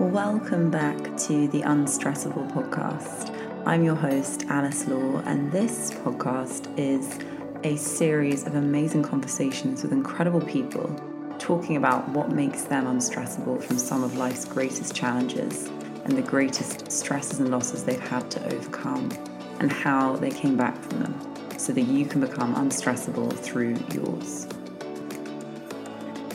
Welcome back to the Unstressable podcast. I'm your host, Alice Law, and this podcast is a series of amazing conversations with incredible people talking about what makes them unstressable from some of life's greatest challenges and the greatest stresses and losses they've had to overcome, and how they came back from them so that you can become unstressable through yours.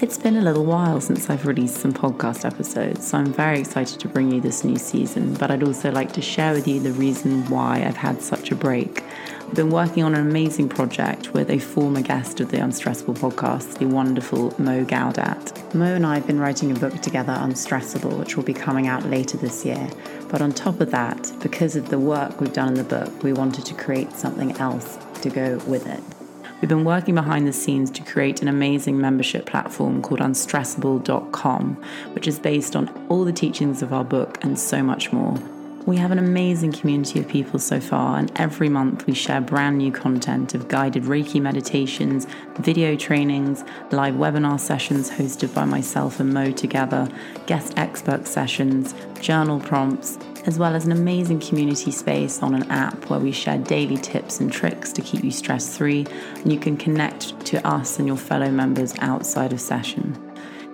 It's been a little while since I've released some podcast episodes, so I'm very excited to bring you this new season. But I'd also like to share with you the reason why I've had such a break. I've been working on an amazing project with a former guest of the Unstressable podcast, the wonderful Mo Gawdat. Mo and I have been writing a book together, Unstressable, which will be coming out later this year. But on top of that, because of the work we've done in the book, we wanted to create something else to go with it. We've been working behind the scenes to create an amazing membership platform called unstressable.com, which is based on all the teachings of our book and so much more. We have an amazing community of people so far, and every month we share brand new content of guided Reiki meditations, video trainings, live webinar sessions hosted by myself and Mo together, guest expert sessions, journal prompts, as well as an amazing community space on an app where we share daily tips and tricks to keep you stress free, and you can connect to us and your fellow members outside of session.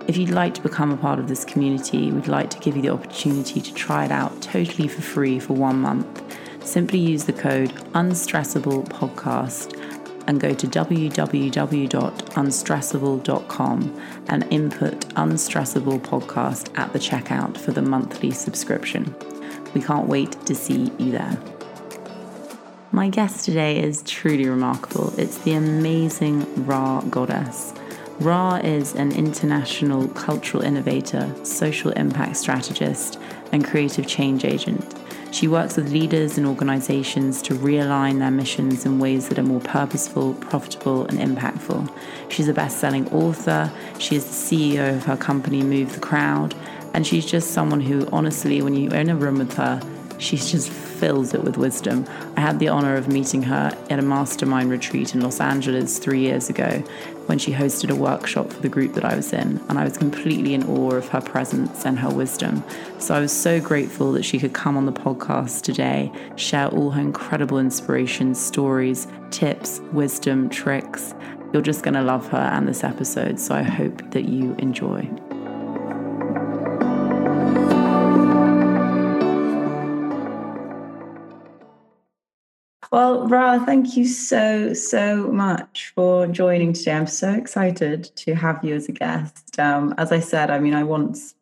If you'd like to become a part of this community, we'd like to give you the opportunity to try it out totally for free for one month. Simply use the code UnstressablePodcast and go to www.unstressable.com and input Unstressable Podcast at the checkout for the monthly subscription. We can't wait to see you there. My guest today is truly remarkable. It's the amazing Rha Goddess. Rha is an international cultural innovator, social impact strategist, and creative change agent. She works with leaders and organizations to realign their missions in ways that are more purposeful, profitable, and impactful. She's a best selling author. She is the CEO of her company, Move the Crowd, and she's just someone who, honestly, when you're in a room with her, she just fills it with wisdom. I had the honor of meeting her at a mastermind retreat in Los Angeles three years ago when she hosted a workshop for the group that I was in, and I was completely in awe of her presence and her wisdom. So I was so grateful that she could come on the podcast today, share all her incredible inspirations, stories, tips, wisdom, tricks. You're just going to love her and this episode, so I hope that you enjoy. Well, Rha, thank you so, so much for joining today. I'm so excited to have you as a guest. Um, as I said, I mean, I once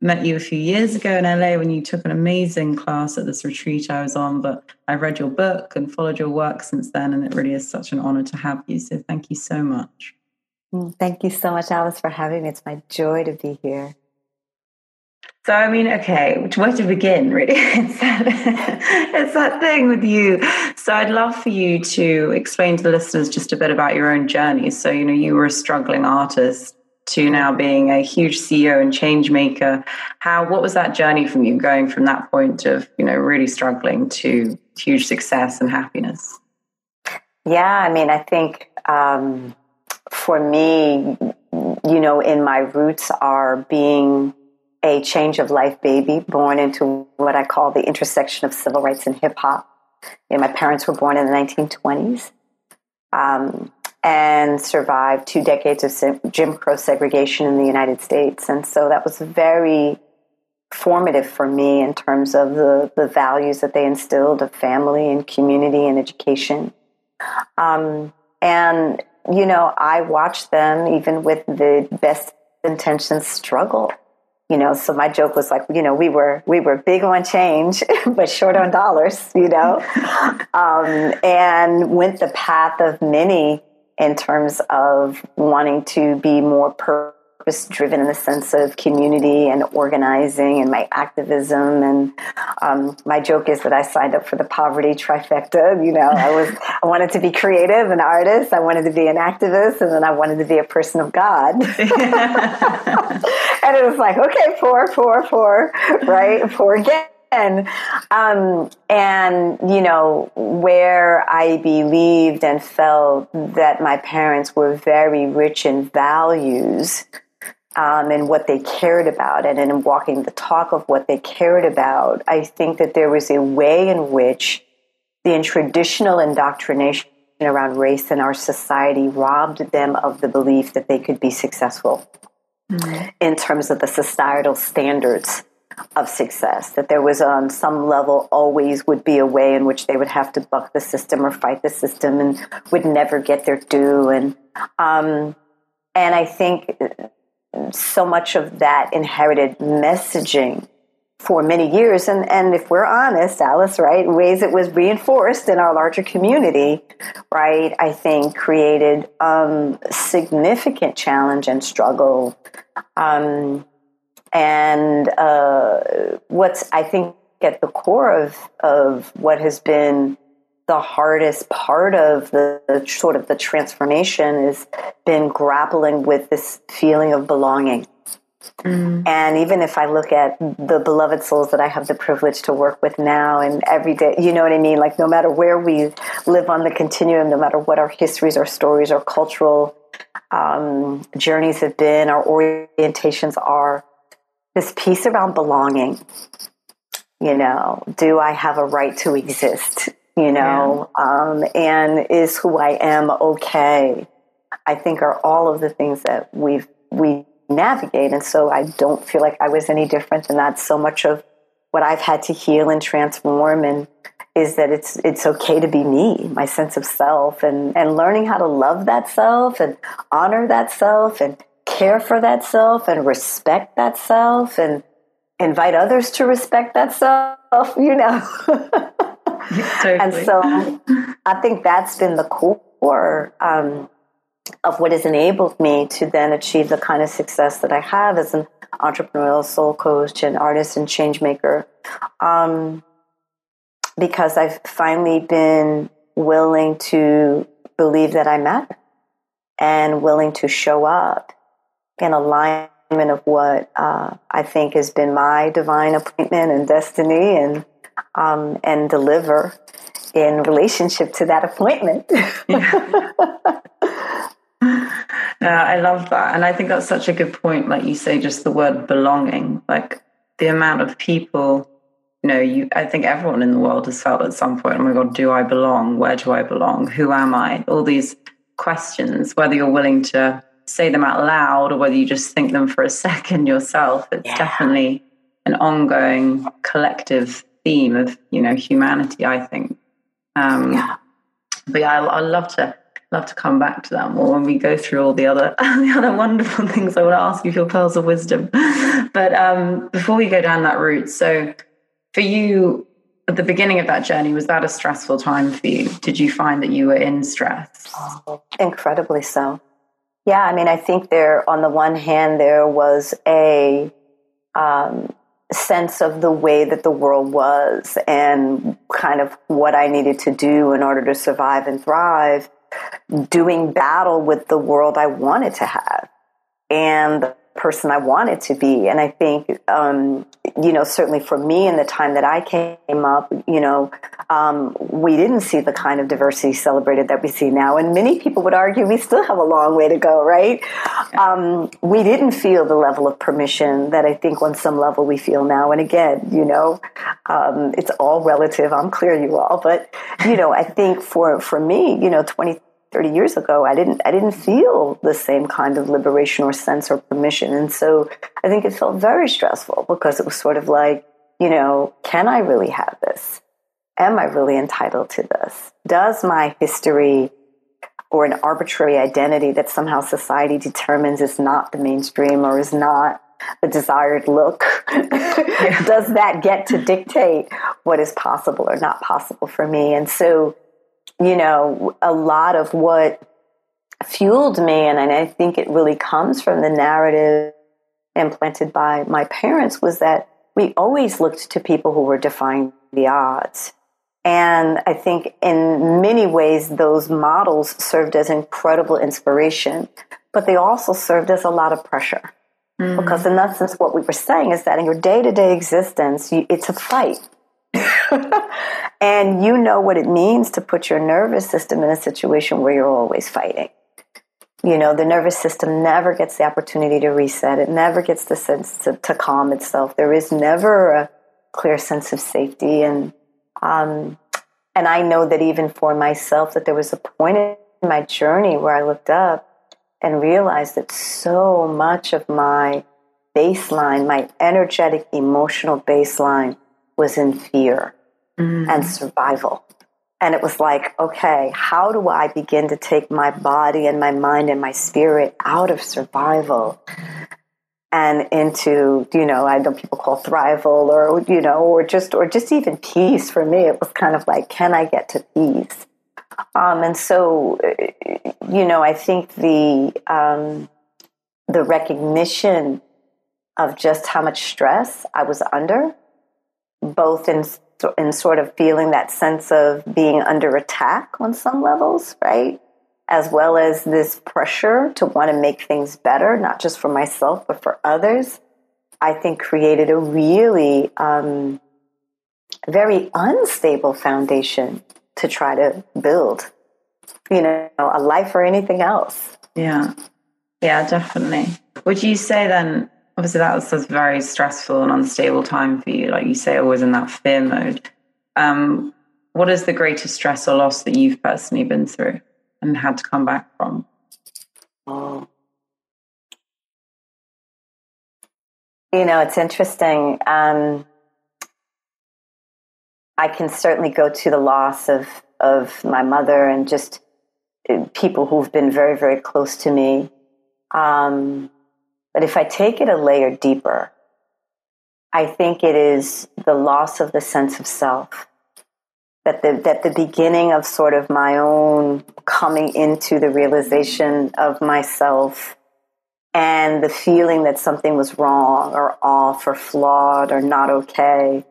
met you a few years ago in LA when you took an amazing class at this retreat I was on, but I've read your book and followed your work since then, and it really is such an honor to have you. So thank you so much. Mm, thank you so much, Alice, for having me. It's my joy to be here. So I mean, okay, where to begin? Really, it's that, it's that thing with you. So I'd love for you to explain to the listeners just a bit about your own journey. So you know, you were a struggling artist to now being a huge CEO and change maker. How? What was that journey from you going from that point of you know really struggling to huge success and happiness? Yeah, I mean, I think um, for me, you know, in my roots are being a change of life baby born into what I call the intersection of civil rights and hip hop. Know, my parents were born in the 1920s um, and survived two decades of Jim Crow segregation in the United States. And so that was very formative for me in terms of the, the values that they instilled of family and community and education. Um, and, you know, I watched them, even with the best intentions, struggle you know so my joke was like you know we were we were big on change but short on dollars you know? Um, and went the path of many in terms of wanting to be more per- driven in the sense of community and organizing and my activism. And um, my joke is that I signed up for the poverty trifecta. You know, I was I wanted to be creative, an artist. I wanted to be an activist, and then I wanted to be a person of God. and it was like, okay, four, four, four, right, four again. Um, and you know where I believed and felt that my parents were very rich in values um, and what they cared about and in walking the talk of what they cared about, I think that there was a way in which the traditional indoctrination around race in our society robbed them of the belief that they could be successful mm-hmm. in terms of the societal standards of success. That there was on some level always would be a way in which they would have to buck the system or fight the system and would never get their due. And um, and I think so much of that inherited messaging for many years. And, and if we're honest, Alice, right, ways it was reinforced in our larger community, right, I think created um, significant challenge and struggle. Um, and uh, what's, I think, at the core of, of what has been the hardest part of the, the, sort of the transformation has been grappling with this feeling of belonging. Mm. And even if I look at the beloved souls that I have the privilege to work with now and every day, you know what I mean? Like, no matter where we live on the continuum, no matter what our histories, our stories, our cultural um, journeys have been, our orientations are, this piece around belonging. You know, do I have a right to exist? You know, yeah. um, and is who I am okay? I think are all of the things that we've we navigate, and so I don't feel like I was any different than that. So much of what I've had to heal and transform, and is that it's it's okay to be me, my sense of self, and and learning how to love that self and honor that self and care for that self and respect that self and invite others to respect that self. You know. totally. And so I think that's been the core um, of what has enabled me to then achieve the kind of success that I have as an entrepreneurial soul coach and artist and change maker. Um, because I've finally been willing to believe that I matter and willing to show up in alignment of what uh, I think has been my divine appointment and destiny and um, and deliver in relationship to that appointment. yeah. yeah, I love that. And I think that's such a good point. Like you say, just the word belonging, like the amount of people, you know, you, I think everyone in the world has felt at some point, oh my God, do I belong? Where do I belong? Who am I? All these questions, whether you're willing to say them out loud or whether you just think them for a second yourself, it's yeah. definitely an ongoing collective theme of you know humanity. I think. Um, yeah. But yeah, I, I love to love to come back to that more when we go through all the other the other wonderful things I want to ask you for pearls of wisdom. but um, before we go down that route, so for you at the beginning of that journey, was that a stressful time for you? Did you find that you were in stress? Oh, incredibly so. Yeah, I mean, I think there, on the one hand, there was a um, sense of the way that the world was and kind of what I needed to do in order to survive and thrive, doing battle with the world I wanted to have. And person I wanted to be. And I think, um, you know, certainly for me in the time that I came up, you know, um, we didn't see the kind of diversity celebrated that we see now. And many people would argue we still have a long way to go, right? Um, we didn't feel the level of permission that I think on some level we feel now. And again, you know, um, it's all relative. I'm clear you all. But, you know, I think for, for me, you know, 20, 30 years ago i didn't i didn't feel the same kind of liberation or sense or permission. And so i think it felt very stressful because it was sort of like you know can i really have this? Am i really entitled to this? Does my history or an arbitrary identity that somehow society determines is not the mainstream or is not the desired look does that get to dictate what is possible or not possible for me? And so you know, a lot of what fueled me, and I think it really comes from the narrative implanted by my parents, was that we always looked to people who were defying the odds. And I think in many ways, those models served as incredible inspiration, but they also served as a lot of pressure. Mm-hmm. Because in essence, what we were saying is that in your day to day existence, it's a fight. and you know what it means to put your nervous system in a situation where you're always fighting. You know, the nervous system never gets the opportunity to reset. It never gets the sense to, to calm itself. There is never a clear sense of safety. And, um, and I know that even for myself, that there was a point in my journey where I looked up and realized that so much of my baseline, my energetic, emotional baseline, was in fear mm-hmm. and survival. And it was like, okay, how do I begin to take my body and my mind and my spirit out of survival and into, you know, I don't know people call thrival or, you know, or just, or just even peace for me. It was kind of like, can I get to peace? Um, and so, you know, I think the, um, the recognition of just how much stress I was under, both in in sort of feeling that sense of being under attack on some levels, right? As well as this pressure to want to make things better, not just for myself, but for others, I think created a really um, very unstable foundation to try to build, you know, a life or anything else. Yeah. Yeah, definitely. Would you say then obviously that was a very stressful and unstable time for you like you say always in that fear mode. Um, what is the greatest stress or loss that you've personally been through and had to come back from? You know it's interesting um, i can certainly go to the loss of of my mother and just uh, people who've been very very close to me. Um, but if I take it a layer deeper, I think it is the loss of the sense of self. That the, that the beginning of sort of my own coming into the realization of myself and the feeling that something was wrong or off or flawed or not okay,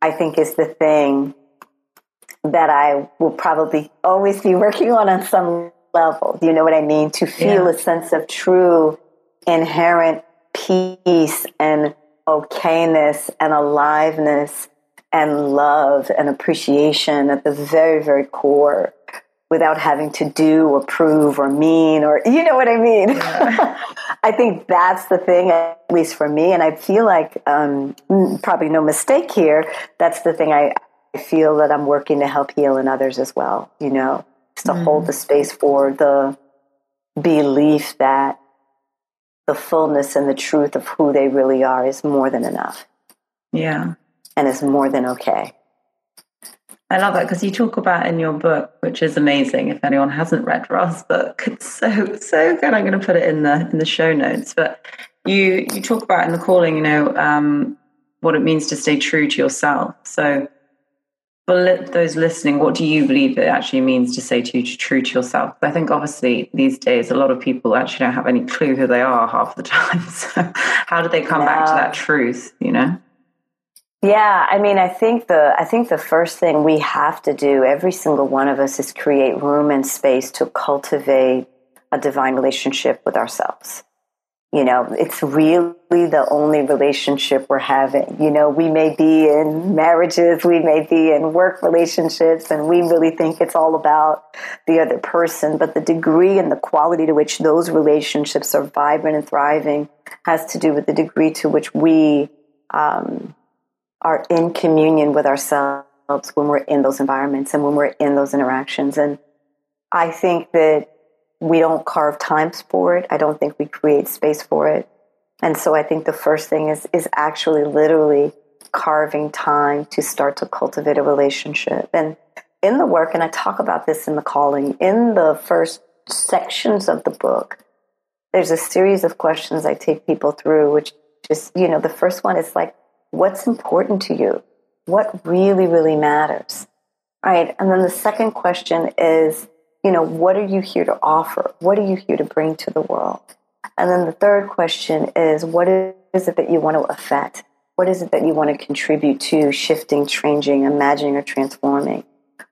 I think is the thing that I will probably always be working on on some level. Do you know what I mean? To feel yeah. a sense of true inherent peace and okayness and aliveness and love and appreciation at the very, very core without having to do or prove or mean or you know what I mean. Yeah. I think that's the thing, at least for me, and I feel like um, probably no mistake here. That's the thing I, I feel that I'm working to help heal in others as well. You know, just to mm. hold the space for the belief that the fullness and the truth of who they really are is more than enough. Yeah. And is more than okay. I love that because you talk about in your book, which is amazing. If anyone hasn't read Rha's book, it's so so good. I'm going to put it in the in the show notes. But you you talk about in the calling, you know, um, what it means to stay true to yourself. So for those listening, what do you believe it actually means to say to, you to true to yourself? I think obviously these days a lot of people actually don't have any clue who they are half the time. So how do they come back to that truth? You know? Yeah, I mean, I think the I think the first thing we have to do, every single one of us, is create room and space to cultivate a divine relationship with ourselves you know, it's really the only relationship we're having. You know, we may be in marriages, we may be in work relationships, and we really think it's all about the other person. But the degree and the quality to which those relationships are vibrant and thriving has to do with the degree to which we um, are in communion with ourselves when we're in those environments and when we're in those interactions. And I think that we don't carve times for it. I don't think we create space for it. And so I think the first thing is is actually literally carving time to start to cultivate a relationship. And in the work, and I talk about this in the calling, in the first sections of the book, there's a series of questions I take people through, which just, you know, the first one is like, what's important to you? What really, really matters? Right. And then the second question is, you know, what are you here to offer? What are you here to bring to the world? And then the third question is, what is it that you want to affect? What is it that you want to contribute to shifting, changing, imagining, or transforming?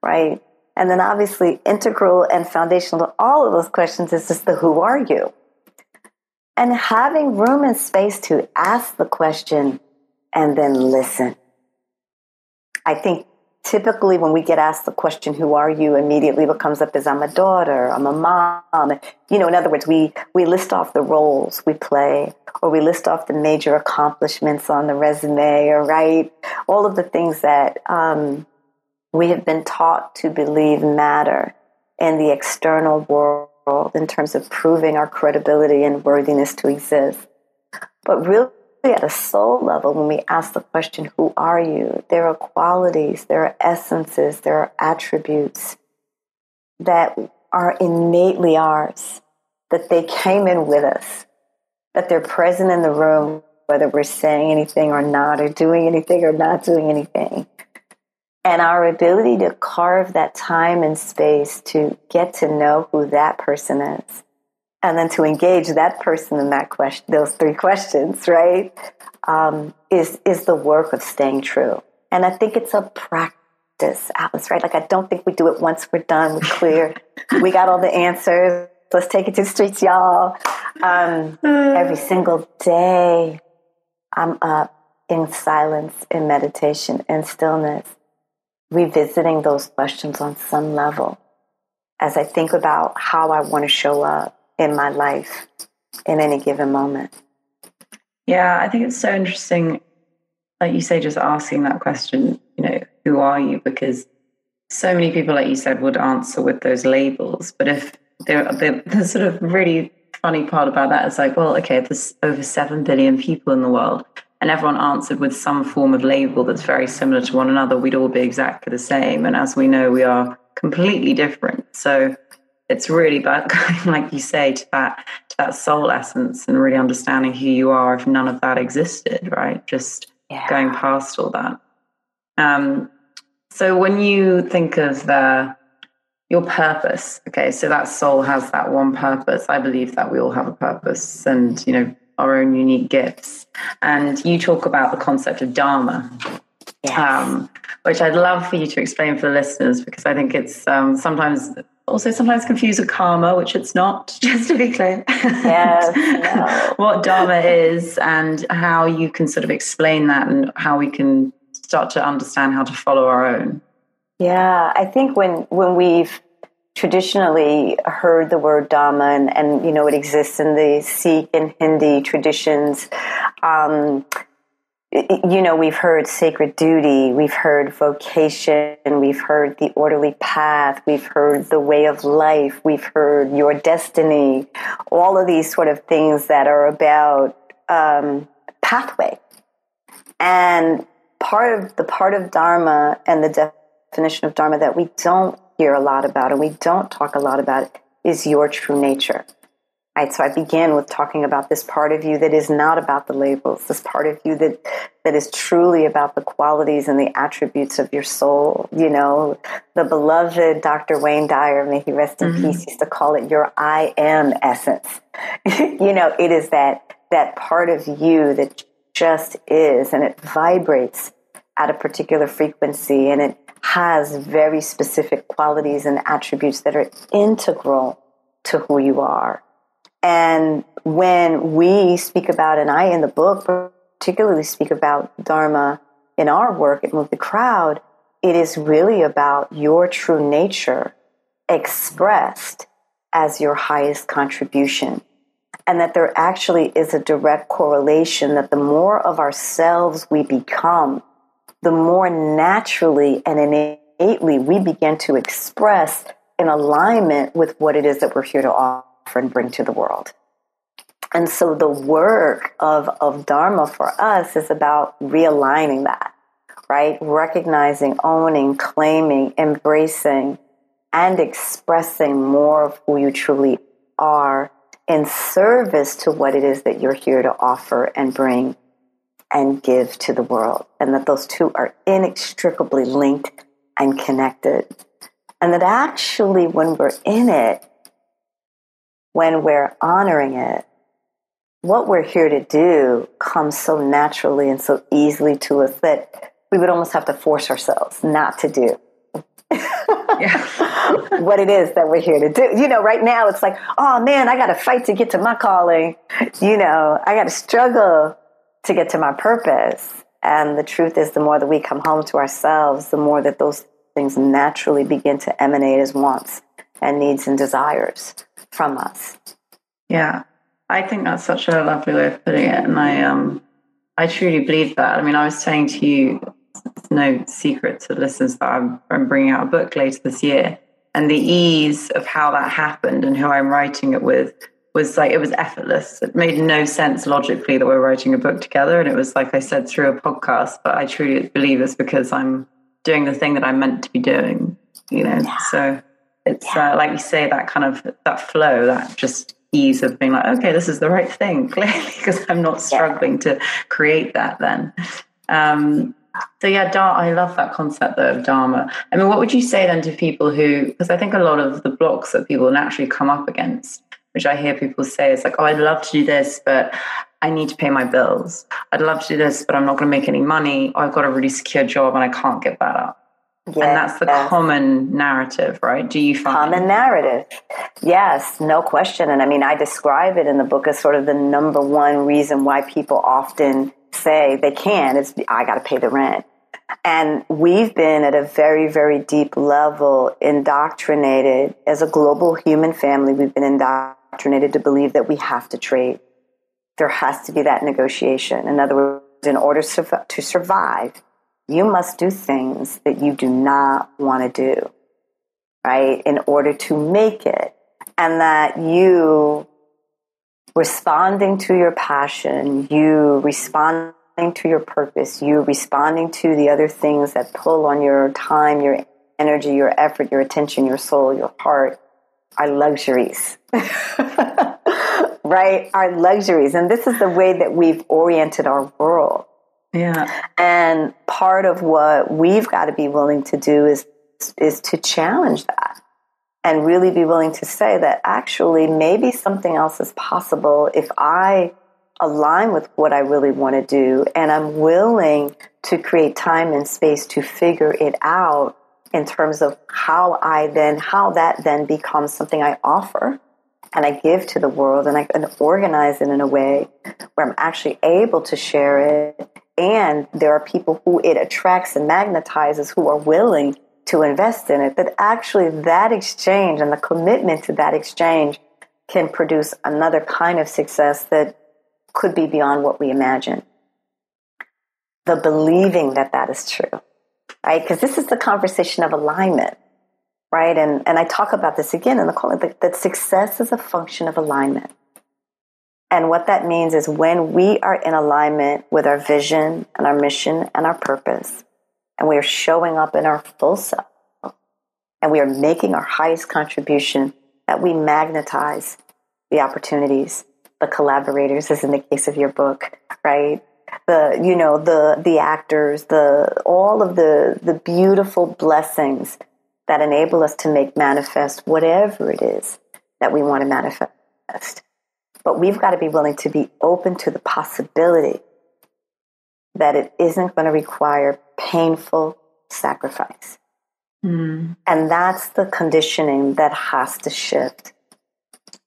Right? And then obviously, integral and foundational to all of those questions is just the who are you? And having room and space to ask the question and then listen. I think typically when we get asked the question who are you? immediately what comes up is i'm a daughter i'm a mom. You know in other words we we list off the roles we play or we list off the major accomplishments on the resume or right all of the things that um, we have been taught to believe matter in the external world in terms of proving our credibility and worthiness to exist. But really at a soul level, when we ask the question, Who are you? there are qualities, there are essences, there are attributes that are innately ours, that they came in with us, that they're present in the room, whether we're saying anything or not, or doing anything or not doing anything. And our ability to carve that time and space to get to know who that person is and then to engage that person in that question, those three questions, right, um, is is the work of staying true. And I think it's a practice, Alice, right? Like I don't think we do it once we're done, we're clear, we got all the answers. Let's take it to the streets, y'all. Um, every single day, I'm up in silence, in meditation, in stillness, revisiting those questions on some level as I think about how I want to show up in my life in any given moment. Yeah, I think it's so interesting, like you say, just asking that question, you know, who are you? Because so many people, like you said, would answer with those labels. But if they're the sort of really funny part about that is like, well, okay, there's over 7 billion people in the world and everyone answered with some form of label that's very similar to one another, we'd all be exactly the same. And as we know, we are completely different. So it's really about going, like you say, to that to that soul essence and really understanding who you are if none of that existed, right? Just yeah. going past all that. Um, so when you think of the your purpose, okay, so that soul has that one purpose. I believe that we all have a purpose, and you know our own unique gifts. And you talk about the concept of dharma. Yes. Um, which I'd love for you to explain for the listeners because I think it's um, sometimes also sometimes confused with karma, which it's not, just to be clear. Yes, no. what Dharma is and how you can sort of explain that and how we can start to understand how to follow our own. Yeah, I think when when we've traditionally heard the word Dharma and, and you know it exists in the Sikh and Hindi traditions, um, you know, we've heard sacred duty, we've heard vocation, we've heard the orderly path, we've heard the way of life, we've heard your destiny, all of these sort of things that are about um, pathway. And part of the part of Dharma and the definition of Dharma that we don't hear a lot about and we don't talk a lot about is your true nature. Right, so I began with talking about this part of you that is not about the labels, this part of you that that is truly about the qualities and the attributes of your soul. You know, the beloved Dr. Wayne Dyer, may he rest in mm-hmm. peace, used to call it your I am essence. you know, it is that that part of you that just is and it vibrates at a particular frequency and it has very specific qualities and attributes that are integral to who you are. And when we speak about, and I in the book particularly speak about Dharma in our work at Move the Crowd, it is really about your true nature expressed as your highest contribution. And that there actually is a direct correlation that the more of ourselves we become, the more naturally and innately we begin to express in alignment with what it is that we're here to offer and bring to the world. And so the work of, of Dharma for us is about realigning that, right? Recognizing, owning, claiming, embracing, and expressing more of who you truly are in service to what it is that you're here to offer and bring and give to the world. And that those two are inextricably linked and connected. And that actually, when we're in it, when we're honoring it, what we're here to do comes so naturally and so easily to us that we would almost have to force ourselves not to do what it is that we're here to do. You know, right now it's like, oh man, I got to fight to get to my calling. You know, I got to struggle to get to my purpose. And the truth is, the more that we come home to ourselves, the more that those things naturally begin to emanate as wants and needs and desires from us. Yeah, I think that's such a lovely way of putting it, and I um, I truly believe that. I mean, I was saying to you, it's no secret to listeners that I'm, I'm bringing out a book later this year, and the ease of how that happened and who I'm writing it with was like it was effortless. It made no sense logically that we're writing a book together, and it was like I said through a podcast. But I truly believe it's because I'm doing the thing that I'm meant to be doing. You know, yeah. so it's yeah. uh, like you say that kind of that flow, that just ease of being like, okay, this is the right thing, clearly, because I'm not struggling yeah. to create that then. Um, so yeah, I love that concept though of Dharma. I mean, what would you say then to people who, because I think a lot of the blocks that people naturally come up against, which I hear people say is like, oh, I'd love to do this, but I need to pay my bills. I'd love to do this, but I'm not going to make any money. I've got a really secure job and I can't get that up. Yes, and that's the yes. common narrative, right? Do you find common narrative? Yes, no question. And I mean, I describe it in the book as sort of the number one reason why people often say they can't is I got to pay the rent. And we've been at a very, very deep level indoctrinated as a global human family. We've been indoctrinated to believe that we have to trade. There has to be that negotiation. In other words, in order to survive, you must do things that you do not want to do, right? In order to make it. And that you responding to your passion, you responding to your purpose, you responding to the other things that pull on your time, your energy, your effort, your attention, your soul, your heart are luxuries. right? Are luxuries. And this is the way that we've oriented our world. Yeah. And part of what we've got to be willing to do is is to challenge that and really be willing to say that actually maybe something else is possible if I align with what I really want to do and I'm willing to create time and space to figure it out in terms of how I then how that then becomes something I offer and I give to the world and I can organize it in a way where I'm actually able to share it and there are people who it attracts and magnetizes who are willing to invest in it, that actually that exchange and the commitment to that exchange can produce another kind of success that could be beyond what we imagine. The believing that that is true, right? Because this is the conversation of alignment, right? And, and I talk about this again in the call that, that success is a function of alignment. And what that means is when we are in alignment with our vision and our mission and our purpose, and we are showing up in our full self, and we are making our highest contribution, that we magnetize the opportunities, the collaborators, as in the case of your book, right? The you know the the actors, the all of the the beautiful blessings that enable us to make manifest whatever it is that we want to manifest. But we've got to be willing to be open to the possibility that it isn't going to require painful sacrifice. Mm. And that's the conditioning that has to shift.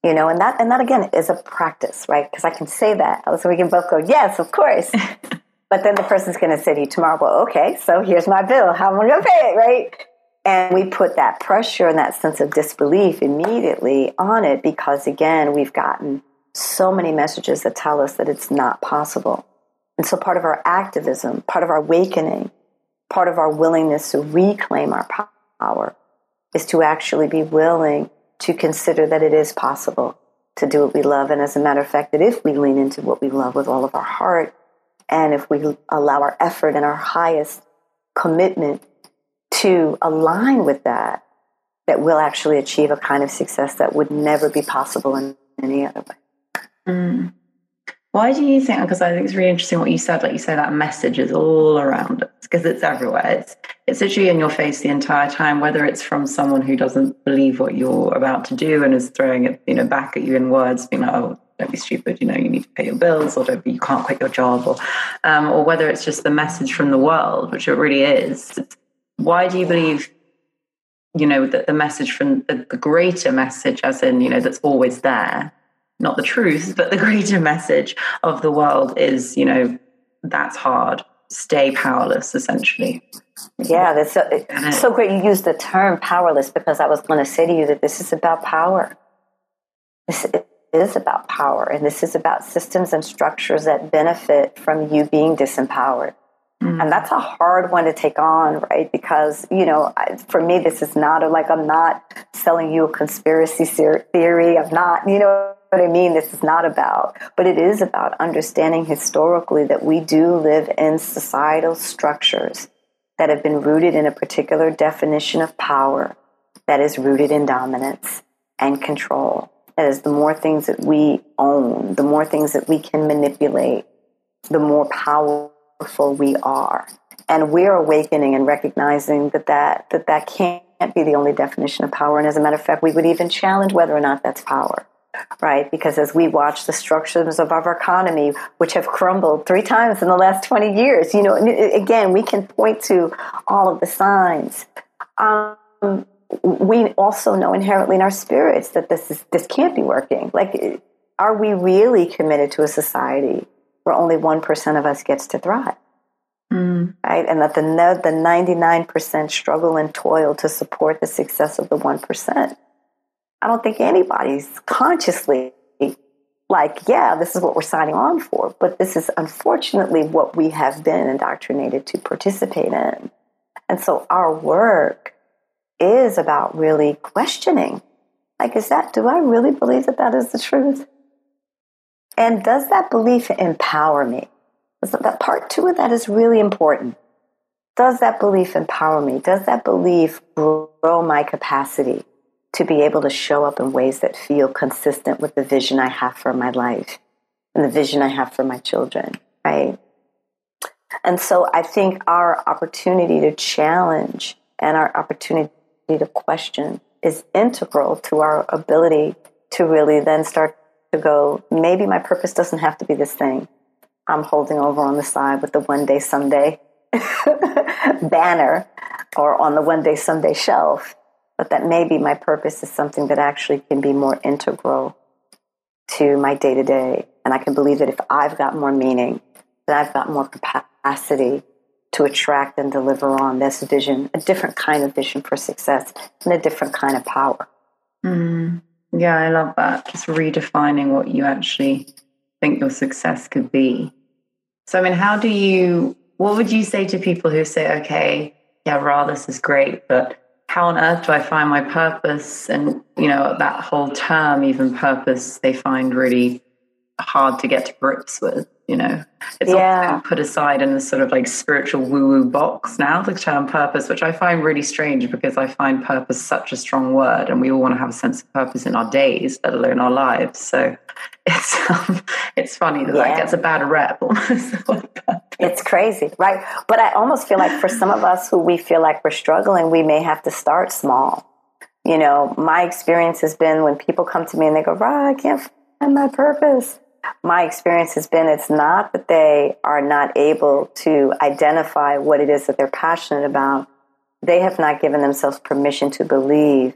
You know, and that and that again is a practice, right? Because I can say that. So we can both go, yes, of course. but then the person's gonna say to you tomorrow, well, okay, so here's my bill. How am I gonna pay it, right? And we put that pressure and that sense of disbelief immediately on it because again, we've gotten so many messages that tell us that it's not possible. And so part of our activism, part of our awakening, part of our willingness to reclaim our power is to actually be willing to consider that it is possible to do what we love. And as a matter of fact, that if we lean into what we love with all of our heart, and if we allow our effort and our highest commitment to align with that, that we'll actually achieve a kind of success that would never be possible in any other way. Mm. Why do you think? Because I think it's really interesting what you said. Like you say, that message is all around us because it's everywhere. It's it's literally in your face the entire time. Whether it's from someone who doesn't believe what you're about to do and is throwing it, you know, back at you in words, being like, "Oh, don't be stupid," you know, you need to pay your bills, or don't be, you can't quit your job, or um, or whether it's just the message from the world, which it really is. Why do you believe? You know that the message from the, the greater message, as in you know, that's always there not the truth, but the greater message of the world is, you know, that's hard. stay powerless, essentially. Yeah, that's so, so great. You use the term powerless because I was going to say to you that this is about power. This is about power, and this is about systems and structures that benefit from you being disempowered. Mm. And that's a hard one to take on, right? Because, you know, for me, this is not a, like I'm not selling you a conspiracy theory. I'm not, you know what I mean? This is not about, but it is about understanding historically that we do live in societal structures that have been rooted in a particular definition of power that is rooted in dominance and control. That is, the more things that we own, the more things that we can manipulate, the more power we are. And we're awakening and recognizing that that, that, that can't be the only definition of power. And as a matter of fact, we would even challenge whether or not that's power right? Because as we watch the structures of our economy, which have crumbled three times in the last 20 years, you know, again, we can point to all of the signs. Um, we also know inherently in our spirits that this is this can't be working. Like, are we really committed to a society where only 1% of us gets to thrive. Mm. Right? And that the, the 99% struggle and toil to support the success of the 1%. I don't think anybody's consciously like, yeah, this is what we're signing on for. But this is unfortunately what we have been indoctrinated to participate in. And so our work is about really questioning like, is that, do I really believe that that is the truth? And does that belief empower me? So that part two of that is really important. Does that belief empower me? Does that belief grow my capacity to be able to show up in ways that feel consistent with the vision I have for my life and the vision I have for my children, right? And so I think our opportunity to challenge and our opportunity to question is integral to our ability to really then start to go, maybe my purpose doesn't have to be this thing I'm holding over on the side with the one day someday banner or on the one day someday shelf, but that maybe my purpose is something that actually can be more integral to my day to day. And I can believe that if I've got more meaning, that I've got more capacity to attract and deliver on this vision, a different kind of vision for success and a different kind of power. Mm. Yeah, I love that. Just redefining what you actually think your success could be. So, I mean, how do you, what would you say to people who say, okay, yeah, Rha, this is great, but how on earth do I find my purpose? And, you know, that whole term, even purpose, they find really hard to get to grips with you know? It's yeah. often put aside in this sort of like spiritual woo woo box now the term purpose which i find really strange because i find purpose such a strong word and we all want to have a sense of purpose in our days let alone our lives. So it's um, it's funny that yeah. that gets a bad rep almost. It's crazy right? But i almost feel like for some of us who we feel like we're struggling we may have to start small. You know my experience has been when people come to me and they go right i can't find my purpose my experience has been it's not that they are not able to identify what it is that they're passionate about. They have not given themselves permission to believe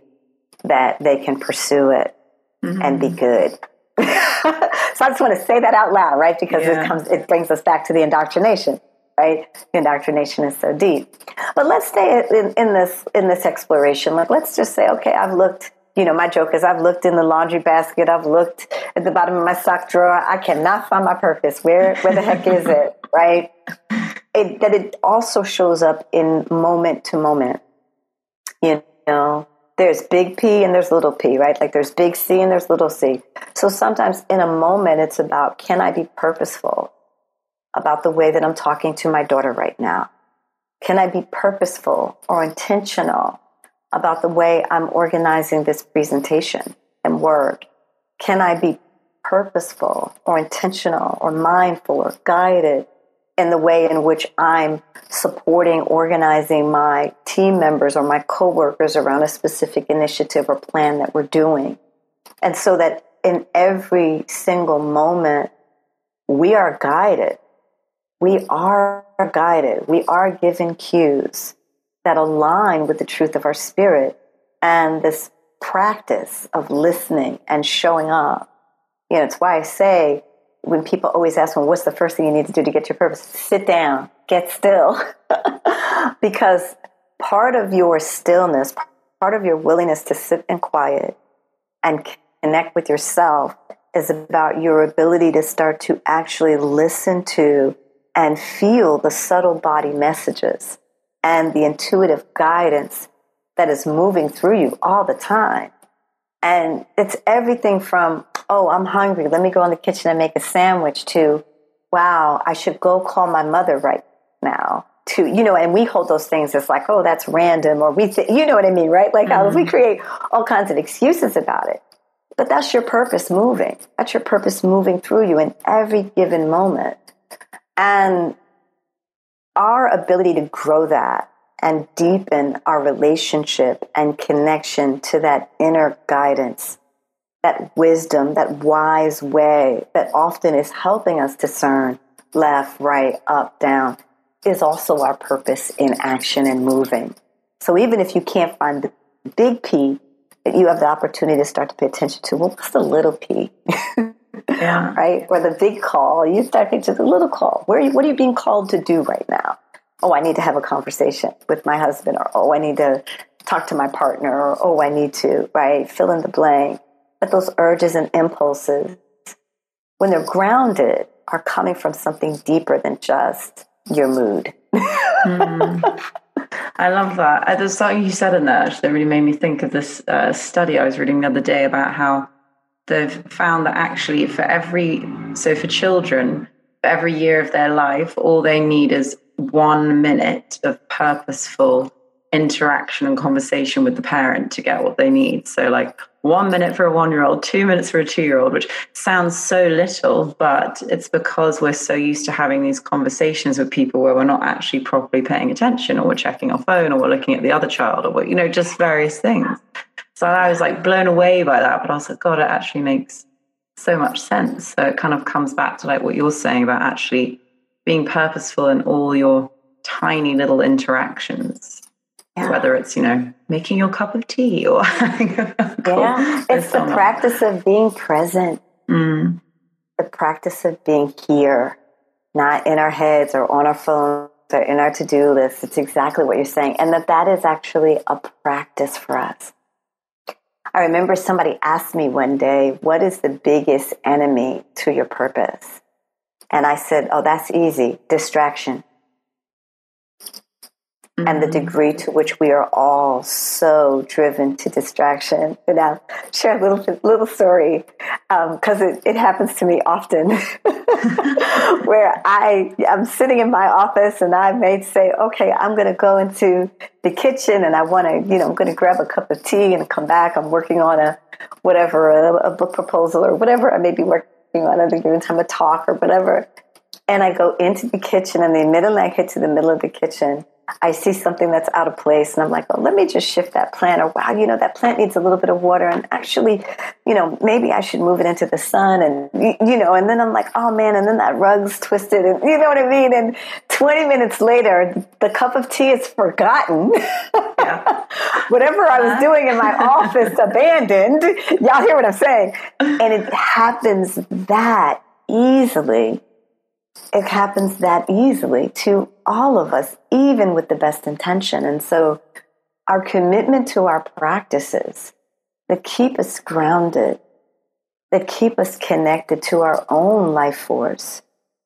that they can pursue it mm-hmm. and be good. so I just want to say that out loud, right? Because yeah. it comes, it brings us back to the indoctrination, right? The indoctrination is so deep. But let's stay in, in this in this exploration. Like, let's just say, okay, I've looked you know, my joke is I've looked in the laundry basket, I've looked at the bottom of my sock drawer. I cannot find my purpose. Where where the heck is it? Right? It, that it also shows up in moment to moment. You know, there's big P and there's little p, right? Like there's big C and there's little c. So sometimes in a moment, it's about can I be purposeful about the way that I'm talking to my daughter right now? Can I be purposeful or intentional about the way I'm organizing this presentation and work? Can I be purposeful or intentional or mindful or guided in the way in which I'm supporting, organizing my team members or my coworkers around a specific initiative or plan that we're doing? And so that in every single moment, we are guided. We are guided. We are given cues that align with the truth of our spirit and this practice of listening and showing up. You know, it's why I say when people always ask me, what's the first thing you need to do to get your purpose? Sit down, get still. because part of your stillness, part of your willingness to sit in quiet and connect with yourself is about your ability to start to actually listen to and feel the subtle body messages and the intuitive guidance that is moving through you all the time. And it's everything from, oh, I'm hungry. Let me go in the kitchen and make a sandwich to, wow, I should go call my mother right now. To, you know, and we hold those things as like, oh, that's random, or we, th- you know what I mean, right? Like, mm-hmm. we create all kinds of excuses about it. But that's your purpose moving. That's your purpose moving through you in every given moment. And our ability to grow that and deepen our relationship and connection to that inner guidance, that wisdom, that wise way that often is helping us discern left, right, up, down, is also our purpose in action and moving. So even if you can't find the big P, that you have the opportunity to start to pay attention to, well, what's the little P? yeah. Right? Or the big call. You start thinking to the little call. Where are you, what are you being called to do right now? oh, I need to have a conversation with my husband, or oh, I need to talk to my partner, or oh, I need to, right, fill in the blank. But those urges and impulses, when they're grounded, are coming from something deeper than just your mood. mm. I love that. There's something you said in there that really made me think of this uh, study I was reading the other day about how they've found that actually for every, so for children, for every year of their life, all they need is one minute of purposeful interaction and conversation with the parent to get what they need. So, like one minute for a one year old, two minutes for a two year old, which sounds so little, but it's because we're so used to having these conversations with people where we're not actually properly paying attention or we're checking our phone or we're looking at the other child or, what, you know, just various things. So I was like blown away by that, but I was like, God, it actually makes so much sense. So it kind of comes back to like what you're saying about actually being purposeful in all your tiny little interactions. Yeah. Whether it's, you know, making your cup of tea or Yeah, it's the practice of being present. Mm. The practice of being here, not in our heads or on our phones or in our to-do list. It's exactly what you're saying. And that that is actually a practice for us. I remember somebody asked me one day, what is the biggest enemy to your purpose? And I said, Oh, that's easy distraction. Mm-hmm. And the mm-hmm. degree to which we are all so driven to distraction. And I'll share a little little story because um, it, it happens to me often, where I I'm sitting in my office and I may say, okay, I'm going to go into the kitchen and I want to, you know, I'm going to grab a cup of tea and come back. I'm working on a whatever a, a book proposal or whatever I may be working on at a given time, a talk or whatever. And I go into the kitchen, and the minute I get to the middle of the kitchen, I see something that's out of place, and I'm like, well, let me just shift that plant. Or, wow, you know, that plant needs a little bit of water, and actually, you know, maybe I should move it into the sun. And, you know, and then I'm like, oh man, and then that rug's twisted, and you know what I mean? And 20 minutes later, the cup of tea is forgotten. Yeah. Whatever I was doing in my office abandoned. Y'all hear what I'm saying? And it happens that easily it happens that easily to all of us, even with the best intention. And so, our commitment to our practices that keep us grounded, that keep us connected to our own life force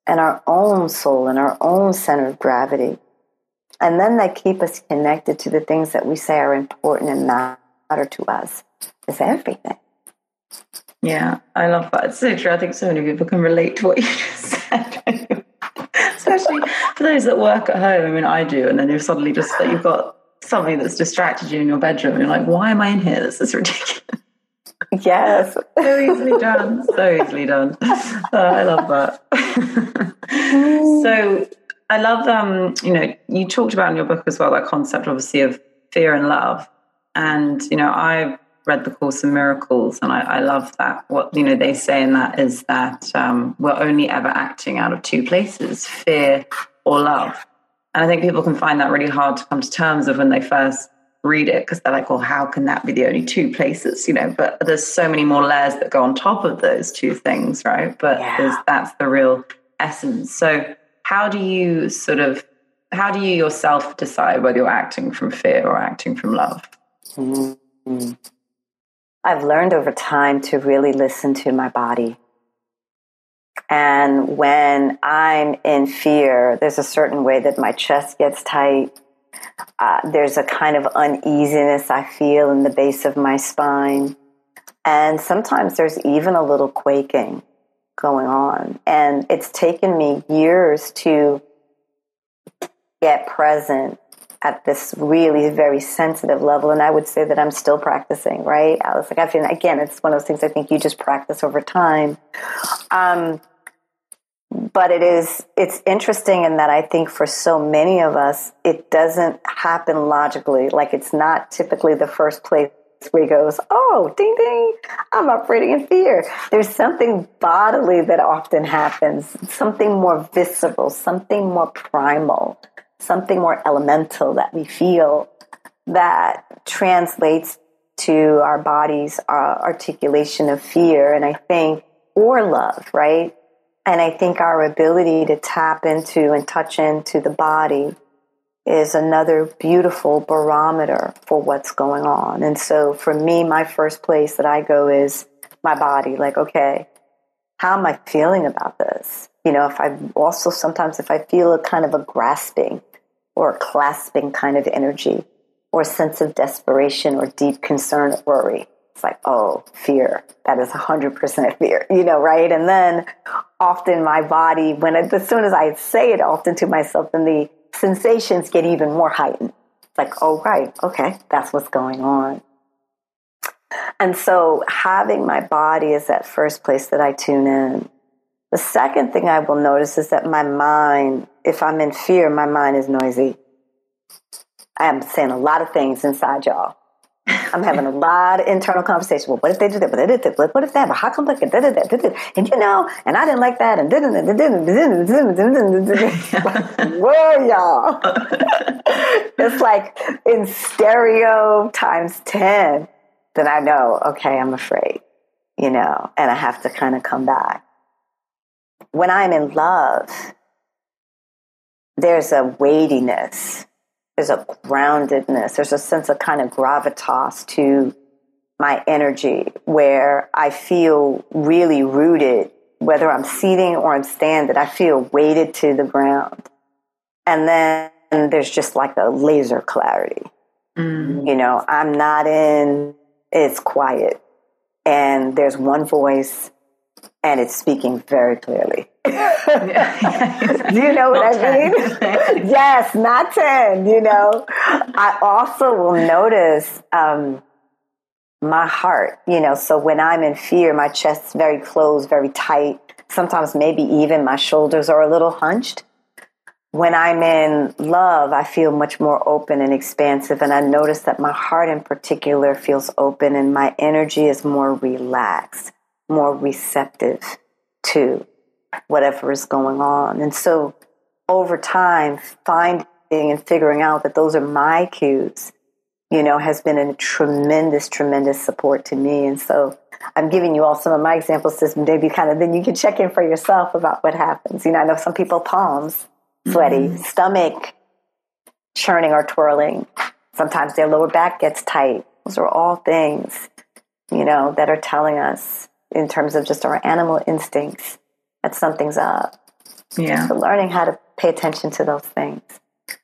and our own soul and our own center of gravity. And then that keep us connected to the things that we say are important and matter to us is everything. Yeah, I love that. It's so true. I think so many people can relate to what you just said. Especially for those that work at home. I mean, I do. And then you're suddenly just like, you've got something that's distracted you in your bedroom. And you're like, why am I in here? This is ridiculous. Yes. so easily done. So easily done. Oh, I love that. so I love, um, you know, you talked about in your book as well that concept, obviously, of fear and love. And, you know, I've read the Course in Miracles, and I, I, love that. What you know they say in that is that um, we're only ever acting out of two places: fear or love. And I think people can find that really hard to come to terms with when they first read it because they're like, well, how can that be the only two places, you know? But there's so many more layers that go on top of those two things, right? But yeah. that's the real essence. So, how do you sort of, how do you yourself decide whether you're acting from fear or acting from love? Mm-hmm. I've learned over time to really listen to my body. And when I'm in fear, there's a certain way that my chest gets tight. Uh, there's a kind of uneasiness I feel in the base of my spine. And sometimes there's even a little quaking going on. And it's taken me years to get present at this really very sensitive level. And I would say that I'm still practicing, right? Alice? like, I feel, again, it's one of those things I think you just practice over time. Um, but it is, it's interesting in that I think for so many of us, it doesn't happen logically. Like it's not typically the first place where he goes, Oh, ding ding, I'm operating in fear. There's something bodily that often happens, something more visceral, something more primal something more elemental that we feel that translates to our body's uh, articulation of fear and I think, or love, right? And I think our ability to tap into and touch into the body is another beautiful barometer for what's going on. And so for me, my first place that I go is my body. Like, okay, how am I feeling about this? You know, if I also sometimes if I feel a kind of a grasping or clasping kind of energy or a sense of desperation or deep concern or worry. It's like, oh, fear. That is 100% fear, you know, right? And then often my body, when it, as soon as I say it often to myself, then the sensations get even more heightened. It's like, oh, right, okay, that's what's going on. And so having my body is that first place that I tune in. The second thing I will notice is that my mind, if I'm in fear, my mind is noisy. I am saying a lot of things inside y'all. I'm having a lot of internal conversation. Well, what if they did that? What if they What if that? But how come like that? And you know, and I didn't like that. And whoa, y'all! it's like in stereo times ten. Then I know. Okay, I'm afraid. You know, and I have to kind of come back when I'm in love, there's a weightiness, there's a groundedness, there's a sense of kind of gravitas to my energy where I feel really rooted, whether I'm seating or I'm standing, I feel weighted to the ground. And then there's just like a laser clarity. Mm. You know, I'm not in, it's quiet. And there's one voice and it's speaking very clearly. Do you know what I mean? yes, not 10, you know. I also will notice um, my heart, you know, so when I'm in fear, my chest's very closed, very tight. Sometimes maybe even my shoulders are a little hunched. When I'm in love, I feel much more open and expansive. And I notice that my heart in particular feels open and my energy is more relaxed more receptive to whatever is going on. And so over time, finding and figuring out that those are my cues, you know, has been a tremendous, tremendous support to me. And so I'm giving you all some of my examples to maybe kind of then you can check in for yourself about what happens. You know, I know some people palms sweaty, mm-hmm. stomach churning or twirling. Sometimes their lower back gets tight. Those are all things, you know, that are telling us in terms of just our animal instincts that something's up. Yeah. So learning how to pay attention to those things.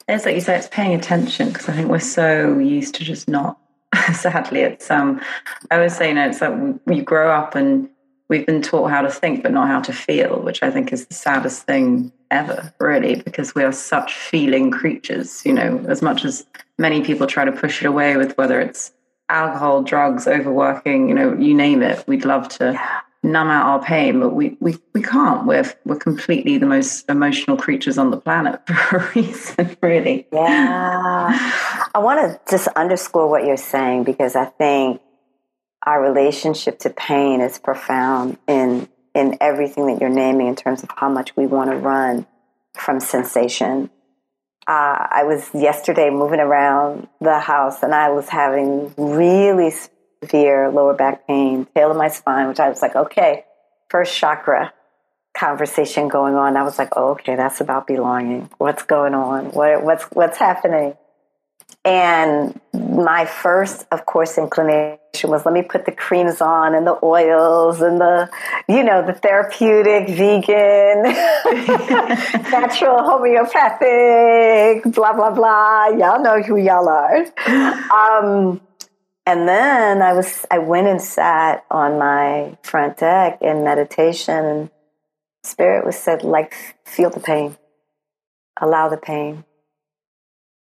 It's like you say, it's paying attention because I think we're so used to just not. Sadly, it's um. I always say, you know, it's like we grow up and we've been taught how to think, but not how to feel, which I think is the saddest thing ever, really, because we are such feeling creatures. You know, as much as many people try to push it away with whether it's alcohol, drugs, overworking, you know, you name it. We'd love to numb out our pain, but we, we, we can't. We're, we're completely the most emotional creatures on the planet for a reason, really. Yeah. I want to just underscore what you're saying because I think our relationship to pain is profound in in everything that you're naming in terms of how much we want to run from sensation uh, I was yesterday moving around the house and I was having really severe lower back pain, tail of my spine, which I was like, okay, first chakra conversation going on. I was like, oh, okay, that's about belonging. What's going on? What, what's what's happening? And my first, of course, inclination was let me put the creams on and the oils and the, you know, the therapeutic, vegan, natural, homeopathic, blah, blah, blah. Y'all know who y'all are. Um, and then I was, I went and sat on my front deck in meditation and spirit was said, like, feel the pain, allow the pain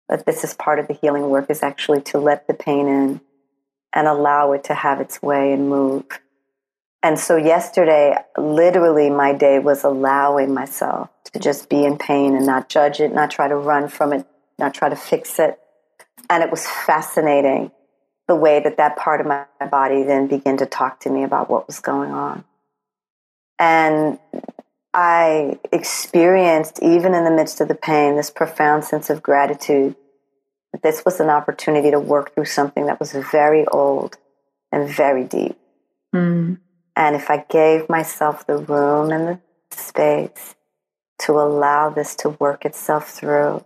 that this is part of the healing work is actually to let the pain in and allow it to have its way and move. And so yesterday, literally my day was allowing myself to just be in pain and not judge it, not try to run from it, not try to fix it. And it was fascinating the way that that part of my body then began to talk to me about what was going on. And I experienced, even in the midst of the pain, this profound sense of gratitude that this was an opportunity to work through something that was very old and very deep. Mm. And if I gave myself the room and the space to allow this to work itself through,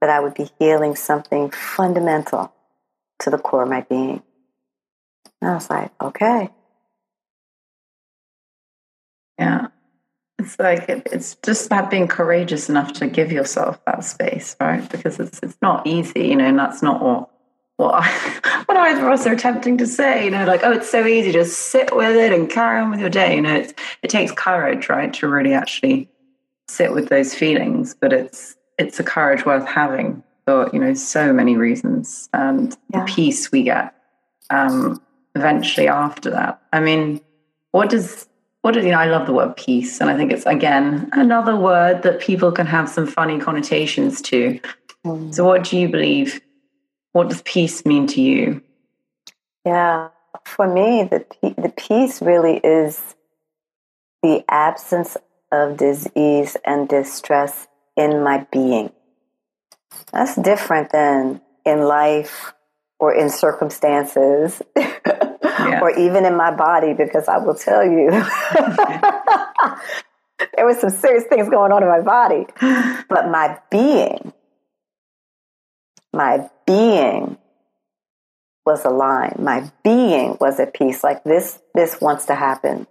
that I would be healing something fundamental to the core of my being. And I was like, okay. Yeah. It's like it, it's just about being courageous enough to give yourself that space, right? Because it's it's not easy, you know, and that's not what what I, what either of us are attempting to say. You know, like oh, it's so easy, just sit with it and carry on with your day. You know, it's, it takes courage, right, to really actually sit with those feelings. But it's it's a courage worth having for you know so many reasons, and yeah. the peace we get um, eventually after that. I mean, what does what you know, I love the word peace, and I think it's again another word that people can have some funny connotations to. Mm. So, what do you believe? What does peace mean to you? Yeah, for me, the the peace really is the absence of disease and distress in my being. That's different than in life or in circumstances yeah. or even in my body, because I will tell you, there was some serious things going on in my body. But my being, my being was aligned. My being was at peace. Like this, this wants to happen.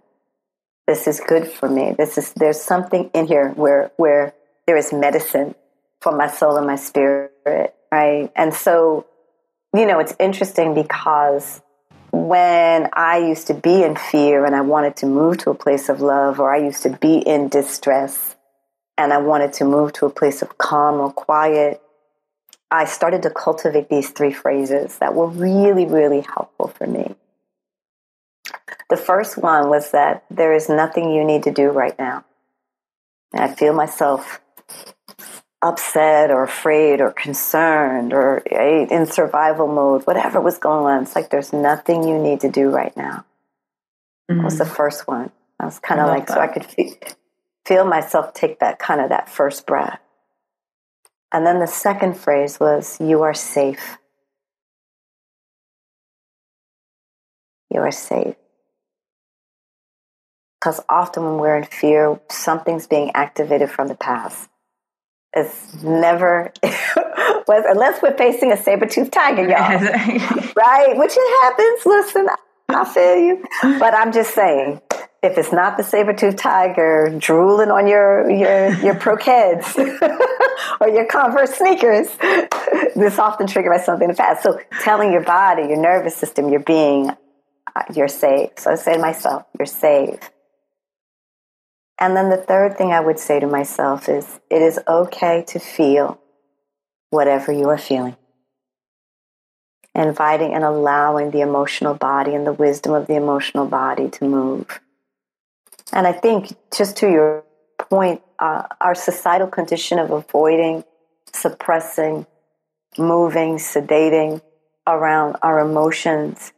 This is good for me. This is there's something in here where where there is medicine for my soul and my spirit, right? And so, you know, it's interesting because when I used to be in fear and I wanted to move to a place of love, or I used to be in distress and I wanted to move to a place of calm or quiet, I started to cultivate these three phrases that were really, really helpful for me. The first one was that there is nothing you need to do right now. And I feel myself upset or afraid or concerned or in survival mode, whatever was going on. It's like there's nothing you need to do right now. Mm-hmm. That was the mm-hmm. first one. I was kind of like, that. so I could feel, feel myself take that kind of that first breath. And then the second phrase was, You are safe. You are safe. Because often when we're in fear, something's being activated from the past. It's never was unless we're facing a saber-toothed tiger, y'all. right? Which it happens. Listen, I feel you. But I'm just saying, if it's not the saber-toothed tiger drooling on your your your Pro-Keds or your Converse sneakers, this often triggered by something in the past. So telling your body, your nervous system, your being, uh, you're safe. So I say to myself, you're safe. And then the third thing I would say to myself is it is okay to feel whatever you are feeling. Inviting and allowing the emotional body and the wisdom of the emotional body to move. And I think, just to your point, uh, our societal condition of avoiding, suppressing, moving, sedating around our emotions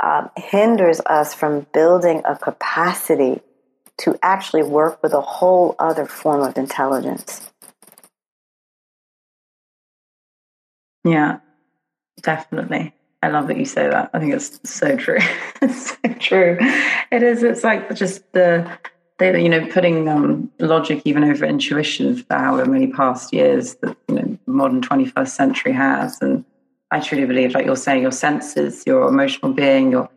uh, hinders us from building a capacity to actually work with a whole other form of intelligence. Yeah, definitely. I love that you say that. I think it's so true. it's so true. It is. It's like just the, the you know, putting um, logic even over intuition for however many past years that you know modern 21st century has. And I truly believe, like you're saying, your senses, your emotional being, your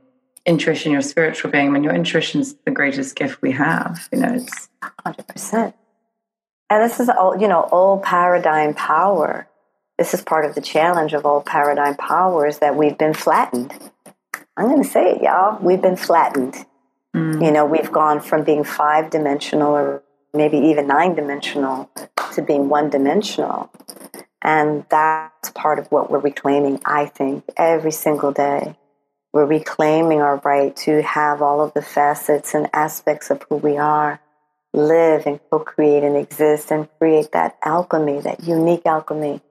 intuition, your spiritual being. I mean, your intuition is the greatest gift we have. You know, it's hundred percent. And this is all you know, old paradigm power this is part of the challenge of all paradigm power is that we've been flattened. I'm going to say it, y'all. We've been flattened. Mm. You know, we've gone from being five dimensional or maybe even nine dimensional to being one dimensional. And that's part of what we're reclaiming, I think, every single day. We're reclaiming our right to have all of the facets and aspects of who we are live and co create and exist and create that alchemy, that unique alchemy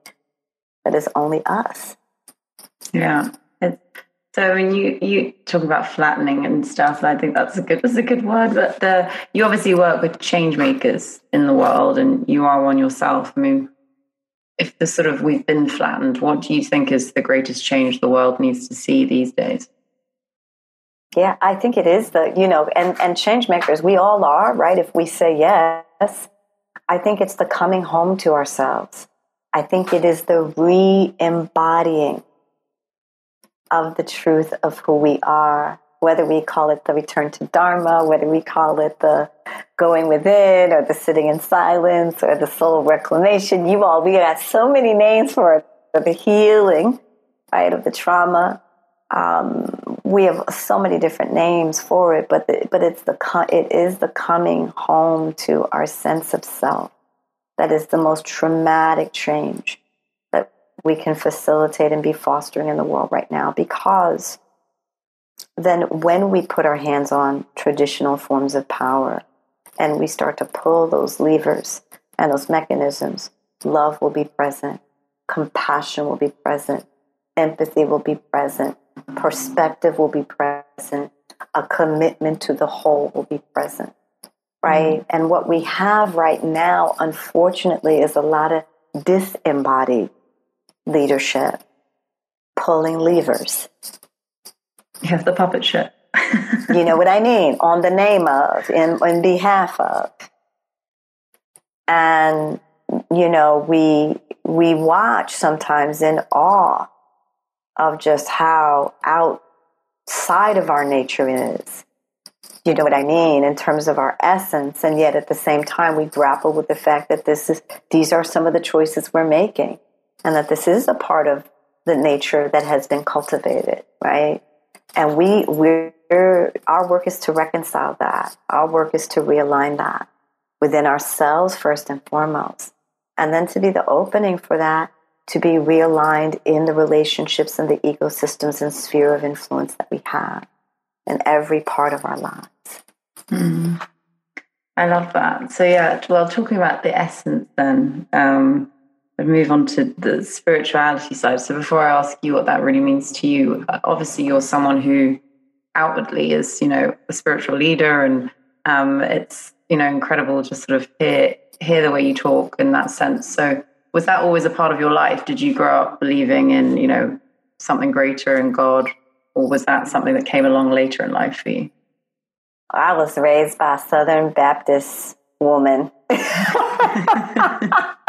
that is only us. Yeah. It's, so when you you talk about flattening and stuff, I think that's a good that's a good word. But the, you obviously work with change makers in the world, and you are one yourself. I mean, if the sort of we've been flattened, what do you think is the greatest change the world needs to see these days? Yeah, I think it is the you know, and and change makers. We all are right. If we say yes, I think it's the coming home to ourselves I think it is the re embodying of the truth of who we are, whether we call it the return to Dharma, whether we call it the going within or the sitting in silence or the soul reclamation. You all, we got so many names for it, for the healing, right, of the trauma. Um, we have so many different names for it, but the, but it's the it is the coming home to our sense of self that is the most traumatic change that we can facilitate and be fostering in the world right now because then when we put our hands on traditional forms of power and we start to pull those levers and those mechanisms, love will be present, compassion will be present, empathy will be present, perspective will be present, a commitment to the whole will be present right? Mm-hmm. And what we have right now, unfortunately, is a lot of disembodied leadership, pulling levers. Have the puppet show. you know what I mean? On the name of, in, in behalf of. And, you know, we, we watch sometimes in awe of just how outside of our nature is you know what I mean, in terms of our essence. And yet at the same time, we grapple with the fact that this is, these are some of the choices we're making and that this is a part of the nature that has been cultivated, right? And we, we're, our work is to reconcile that. Our work is to realign that within ourselves first and foremost. And then to be the opening for that to be realigned in the relationships and the ecosystems and sphere of influence that we have in every part of our lives. Mm. I love that. So, yeah, well, talking about the essence, then, um, I'd move on to the spirituality side. So, before I ask you what that really means to you, uh, obviously, you're someone who outwardly is, you know, a spiritual leader, and um, it's, you know, incredible to sort of hear hear the way you talk in that sense. So, was that always a part of your life? Did you grow up believing in, you know, something greater in God or was that something that came along later in life for you? I was raised by a Southern Baptist woman.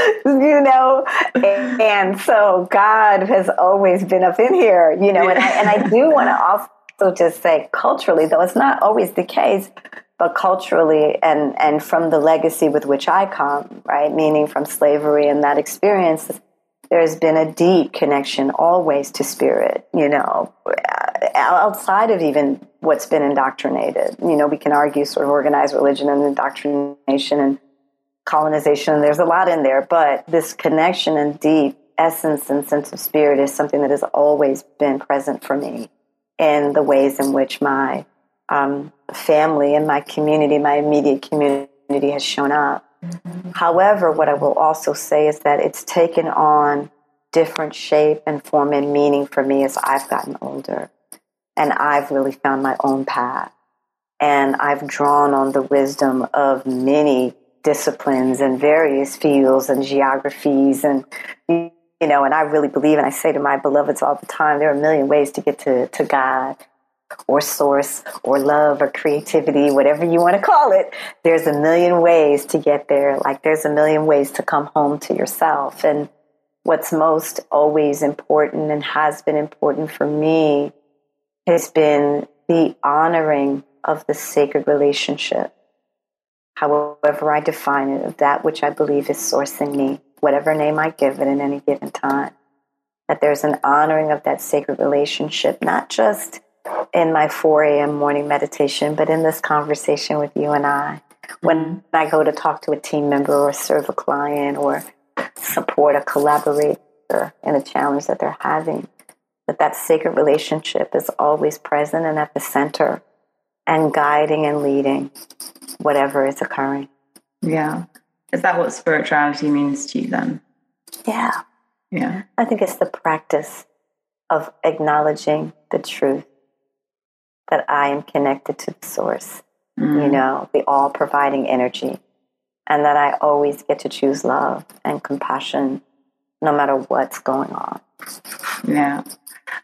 you know, and, and, so God has always been up in here, you know, and I, and I do want to also just say culturally, though it's not always the case, but culturally and, and from the legacy with which I come, right, meaning from slavery and that experience, there's been a deep connection always to spirit, you know, uh, outside of even what's been indoctrinated. You know, we can argue sort of organized religion and indoctrination and colonization. There's a lot in there, but this connection and deep essence and sense of spirit is something that has always been present for me in the ways in which my um, family and my community, my immediate community, has shown up. However, what I will also say is that it's taken on different shape and form and meaning for me as I've gotten older. And I've really found my own path. And I've drawn on the wisdom of many disciplines and various fields and geographies and you know, and I really believe, and I say to my beloveds all the time, there are a million ways to get to, to God or source or love or creativity, whatever you want to call it. There's a million ways to get there. Like there's a million ways to come home to yourself. And what's most always important and has been important for me has been the honoring of the sacred relationship, however I define it, of that which I believe is sourcing me, whatever name I give it in any given time. That there's an honoring of that sacred relationship, not just in my 4 a.m. morning meditation, but in this conversation with you and I. When I go to talk to a team member or serve a client or support a collaborator in a challenge that they're having, that that sacred relationship is always present and at the center and guiding and leading whatever is occurring. Yeah. Is that what spirituality means to you then? Yeah. Yeah. I think it's the practice of acknowledging the truth that I am connected to the source, mm. you know, the all providing energy, and that I always get to choose love and compassion no matter what's going on. Yeah.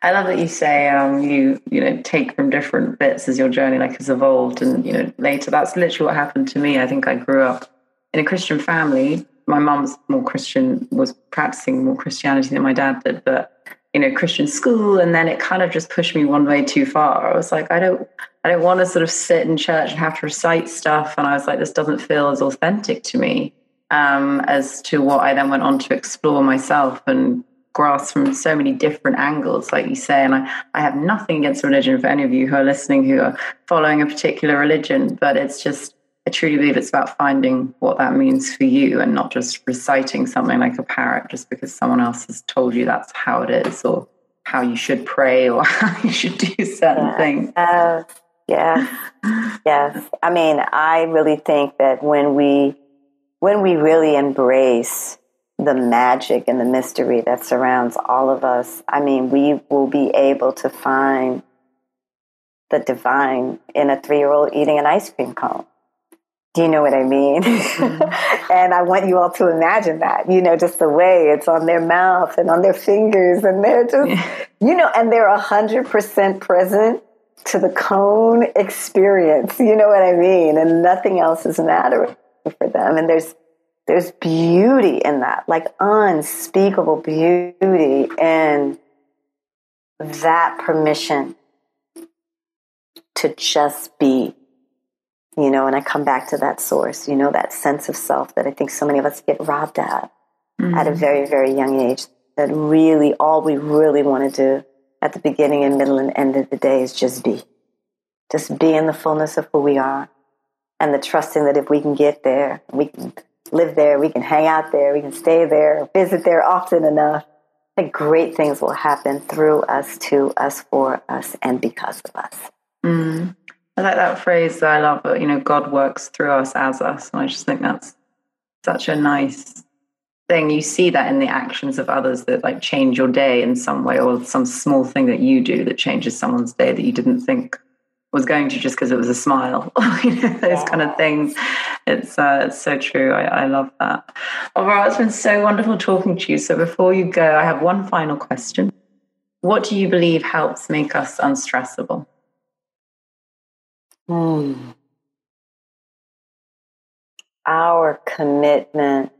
I love that you say um, you you know take from different bits as your journey like has evolved, and you know later that's literally what happened to me. I think I grew up in a Christian family. My mom's more Christian, was practicing more Christianity than my dad did, but you know Christian school, and then it kind of just pushed me one way too far. I was like, I don't I don't want to sort of sit in church and have to recite stuff, and I was like, this doesn't feel as authentic to me um, as to what I then went on to explore myself and grasp from so many different angles, like you say. And I, I have nothing against religion for any of you who are listening who are following a particular religion, but it's just, I truly believe it's about finding what that means for you and not just reciting something like a parrot just because someone else has told you that's how it is or how you should pray or how you should do certain yeah. things. Uh, yeah. yes. I mean, I really think that when we when we really embrace the magic and the mystery that surrounds all of us, I mean, we will be able to find the divine in a three year old eating an ice cream cone. Do you know what I mean? Mm-hmm. and I want you all to imagine that, you know, just the way it's on their mouth and on their fingers, and they're just, you know, and they're 100% present to the cone experience. You know what I mean? And nothing else is mattering for them. And there's there's beauty in that, like unspeakable beauty in that permission to just be, you know, and I come back to that source, you know, that sense of self that I think so many of us get robbed at mm-hmm. at a mm-hmm. very, very young age. That really, all we really want to do at the beginning and middle and end of the day is just be. Just be in the fullness of who we are and the trusting that if we can get there, we can live there, we can hang out there, we can stay there, visit there often enough, that great things will happen through us, to us, for us, and because of us. Mm. I like that phrase. I love it. You know, God works through us as us. And I just think that's such a nice thing. You see that in the actions of others that like change your day in some way or some small thing that you do that changes someone's day that you didn't think was going to just because it was a smile, you know, those yeah. kind of things. It's uh, it's so true. I, I love that. All right, it's been so wonderful talking to you. So before you go, I have one final question. What do you believe helps make us unstressable? Hmm. Our commitment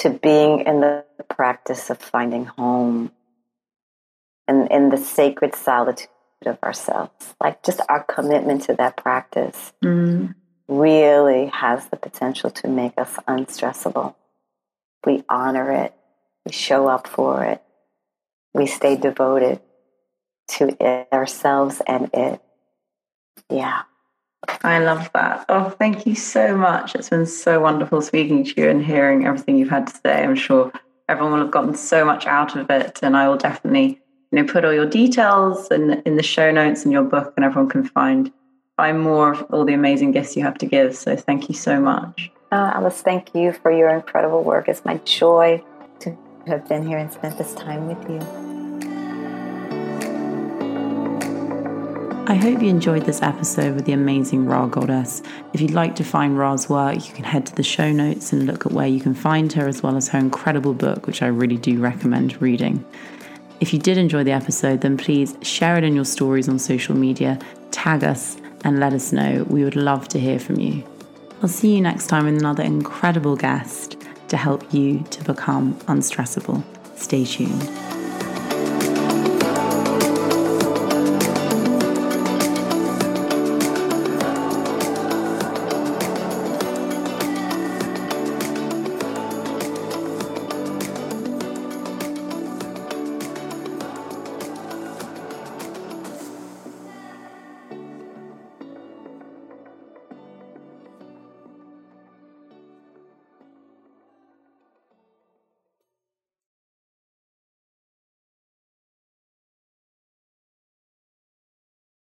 to being in the practice of finding home and in the sacred solitude of ourselves. Like just our commitment to that practice mm. really has the potential to make us unstressable. We honor it, we show up for it, we stay devoted to it, ourselves and it. Yeah. I love that. Oh, thank you so much. It's been so wonderful speaking to you and hearing everything you've had to say. I'm sure everyone will have gotten so much out of it, and I will definitely you know, put all your details in, in the show notes in your book, and everyone can find find more of all the amazing gifts you have to give. So thank you so much. Uh, Alice, thank you for your incredible work. It's my joy to have been here and spent this time with you. I hope you enjoyed this episode with the amazing Rha Goddess. If you'd like to find Rha's work, you can head to the show notes and look at where you can find her, as well as her incredible book, which I really do recommend reading. If you did enjoy the episode, then please share it in your stories on social media, tag us, and let us know. We would love to hear from you. I'll see you next time with another incredible guest to help you to become unstressable. Stay tuned.